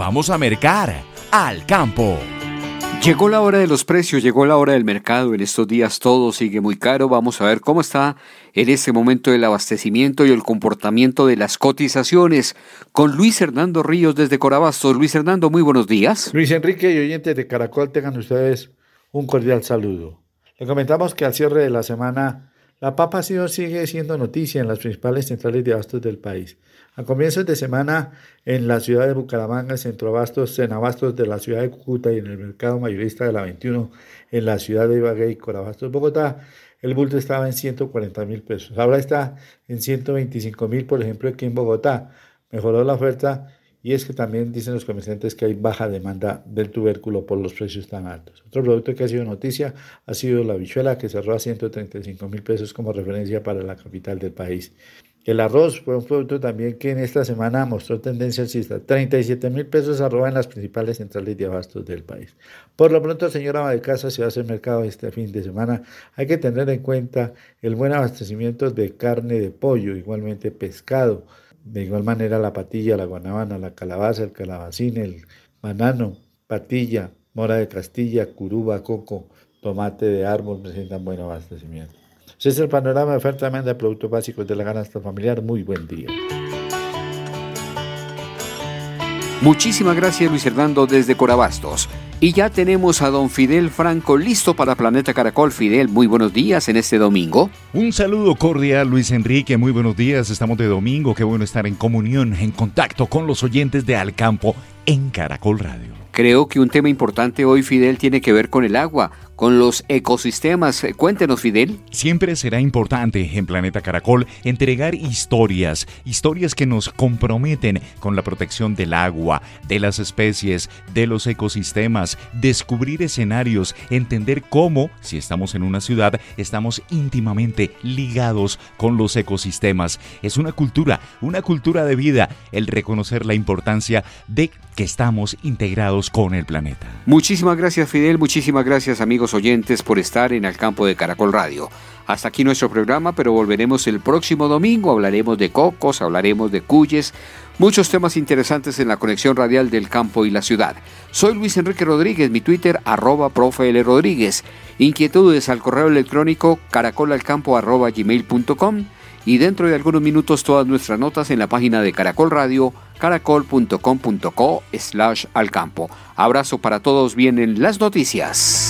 Vamos a mercar al campo. Llegó la hora de los precios, llegó la hora del mercado. En estos días todo sigue muy caro. Vamos a ver cómo está en este momento el abastecimiento y el comportamiento de las cotizaciones con Luis Hernando Ríos desde Corabastos. Luis Hernando, muy buenos días. Luis Enrique y oyentes de Caracol, tengan ustedes un cordial saludo. Le comentamos que al cierre de la semana, la papa sigue siendo noticia en las principales centrales de abastos del país. A comienzos de semana, en la ciudad de Bucaramanga, Centro Abastos, Abastos de la ciudad de Cúcuta y en el mercado mayorista de la 21 en la ciudad de Ibagué y Corabastos, Bogotá, el bulto estaba en 140 mil pesos. Ahora está en 125 mil, por ejemplo, aquí en Bogotá. Mejoró la oferta y es que también dicen los comerciantes que hay baja demanda del tubérculo por los precios tan altos. Otro producto que ha sido noticia ha sido la bichuela que cerró a 135 mil pesos como referencia para la capital del país. El arroz fue un producto también que en esta semana mostró tendencia alcista. 37 mil pesos arroba en las principales centrales de abastos del país. Por lo pronto, señora ama de si va a hacer mercado este fin de semana, hay que tener en cuenta el buen abastecimiento de carne de pollo, igualmente pescado, de igual manera la patilla, la guanabana, la calabaza, el calabacín, el banano, patilla, mora de Castilla, curuba, coco, tomate de árbol presentan buen abastecimiento. Ese es el panorama de oferta de productos básicos de la canasta familiar. Muy buen día. Muchísimas gracias Luis Hernando desde Corabastos. Y ya tenemos a don Fidel Franco listo para Planeta Caracol. Fidel, muy buenos días en este domingo. Un saludo cordial Luis Enrique, muy buenos días. Estamos de domingo, qué bueno estar en comunión, en contacto con los oyentes de Alcampo en Caracol Radio. Creo que un tema importante hoy, Fidel, tiene que ver con el agua, con los ecosistemas. Cuéntenos, Fidel. Siempre será importante en Planeta Caracol entregar historias, historias que nos comprometen con la protección del agua, de las especies, de los ecosistemas, descubrir escenarios, entender cómo, si estamos en una ciudad, estamos íntimamente ligados con los ecosistemas. Es una cultura, una cultura de vida, el reconocer la importancia de que estamos integrados con el planeta. Muchísimas gracias, Fidel. Muchísimas gracias, amigos oyentes por estar en el campo de Caracol Radio. Hasta aquí nuestro programa, pero volveremos el próximo domingo. Hablaremos de cocos, hablaremos de cuyes, muchos temas interesantes en la conexión radial del campo y la ciudad. Soy Luis Enrique Rodríguez, mi Twitter arroba profe Rodríguez. Inquietudes al correo electrónico caracolalcampo arroba gmail.com y dentro de algunos minutos todas nuestras notas en la página de Caracol Radio, caracol.com.co slash al campo. Abrazo para todos, vienen las noticias.